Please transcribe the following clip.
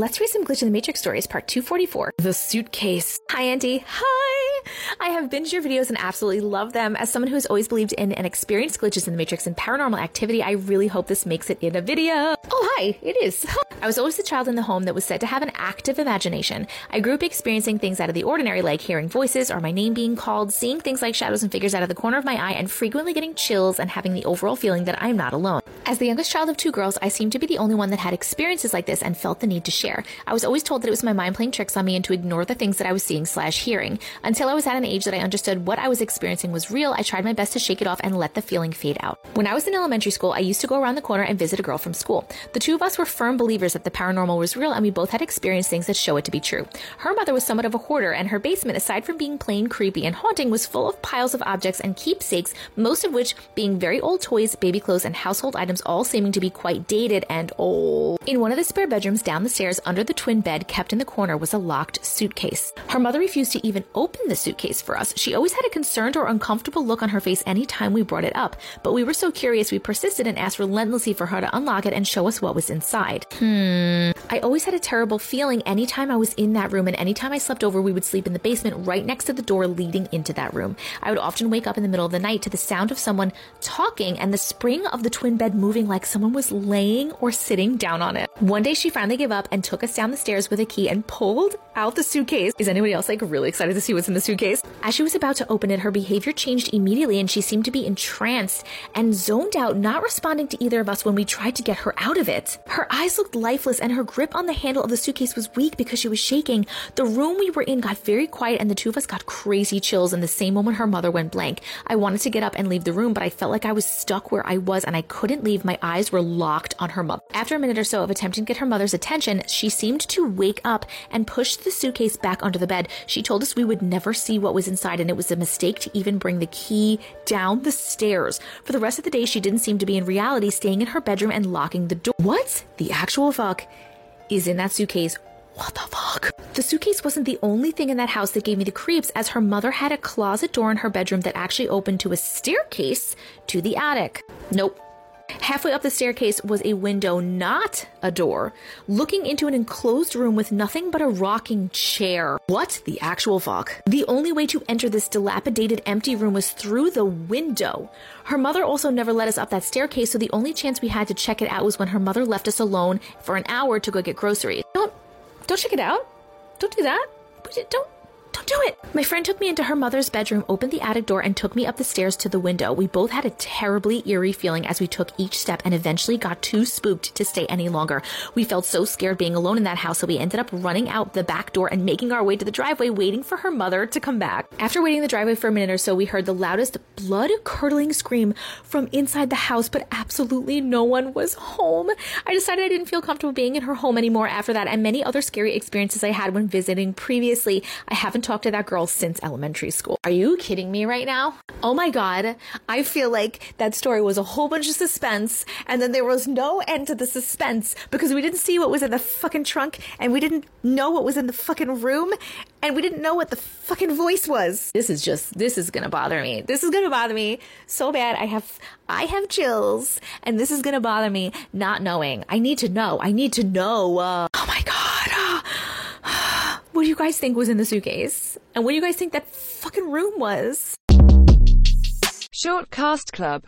Let's read some Glitch in the Matrix stories, part 244. The suitcase. Hi, Auntie. Hi. I have binged your videos and absolutely love them. As someone who has always believed in and experienced glitches in the Matrix and paranormal activity, I really hope this makes it in a video. Oh, hi. It is. I was always the child in the home that was said to have an active imagination. I grew up experiencing things out of the ordinary, like hearing voices or my name being called, seeing things like shadows and figures out of the corner of my eye, and frequently getting chills and having the overall feeling that I'm not alone. As the youngest child of two girls, I seemed to be the only one that had experiences like this and felt the need to share. I was always told that it was my mind playing tricks on me and to ignore the things that I was seeing slash hearing. Until I was at an age that I understood what I was experiencing was real, I tried my best to shake it off and let the feeling fade out. When I was in elementary school, I used to go around the corner and visit a girl from school. The two of us were firm believers that the paranormal was real and we both had experienced things that show it to be true. Her mother was somewhat of a hoarder and her basement, aside from being plain creepy and haunting, was full of piles of objects and keepsakes, most of which being very old toys, baby clothes, and household items all seeming to be quite dated and old. In one of the spare bedrooms down the stairs under the twin bed kept in the corner was a locked suitcase. Her mother refused to even open the suitcase for us. She always had a concerned or uncomfortable look on her face anytime we brought it up, but we were so curious we persisted and asked relentlessly for her to unlock it and show us what was inside. Hmm. I always had a terrible feeling anytime I was in that room and anytime I slept over we would sleep in the basement right next to the door leading into that room. I would often wake up in the middle of the night to the sound of someone talking and the spring of the twin bed moving like someone was laying or sitting down on it. One day she finally gave up and took us down the stairs with a key and pulled out the suitcase. Is anybody else like really excited to see what's in the suitcase? As she was about to open it, her behavior changed immediately and she seemed to be entranced and zoned out, not responding to either of us when we tried to get her out of it. Her eyes looked lifeless and her grip on the handle of the suitcase was weak because she was shaking. The room we were in got very quiet and the two of us got crazy chills in the same moment her mother went blank. I wanted to get up and leave the room, but I felt like I was stuck where I was and I couldn't leave. My eyes were locked on her mother. After a minute or so of attempting to get her mother's attention, she seemed to wake up and pushed the suitcase back under the bed. She told us we would never see what was inside and it was a mistake to even bring the key down the stairs. For the rest of the day, she didn't seem to be in reality, staying in her bedroom and locking the door. What the actual fuck is in that suitcase? What the fuck? The suitcase wasn't the only thing in that house that gave me the creeps, as her mother had a closet door in her bedroom that actually opened to a staircase to the attic. Nope. Halfway up the staircase was a window, not a door, looking into an enclosed room with nothing but a rocking chair. What the actual fuck? The only way to enter this dilapidated empty room was through the window. Her mother also never let us up that staircase, so the only chance we had to check it out was when her mother left us alone for an hour to go get groceries. Don't, don't check it out. Don't do that. Don't, don't do it. My friend took me into her mother's bedroom, opened the attic door, and took me up the stairs to the window. We both had a terribly eerie feeling as we took each step and eventually got too spooked to stay any longer. We felt so scared being alone in that house, so we ended up running out the back door and making our way to the driveway, waiting for her mother to come back. After waiting in the driveway for a minute or so, we heard the loudest blood curdling scream from inside the house, but absolutely no one was home. I decided I didn't feel comfortable being in her home anymore after that, and many other scary experiences I had when visiting previously. I haven't talked to that girl since elementary school. Are you kidding me right now? Oh my God. I feel like that story was a whole bunch of suspense and then there was no end to the suspense because we didn't see what was in the fucking trunk and we didn't know what was in the fucking room and we didn't know what the fucking voice was. This is just, this is gonna bother me. This is gonna bother me so bad. I have, I have chills and this is gonna bother me not knowing. I need to know. I need to know. Uh, oh my God. What do you guys think was in the suitcase? And what do you guys think that fucking room was? Short Cast Club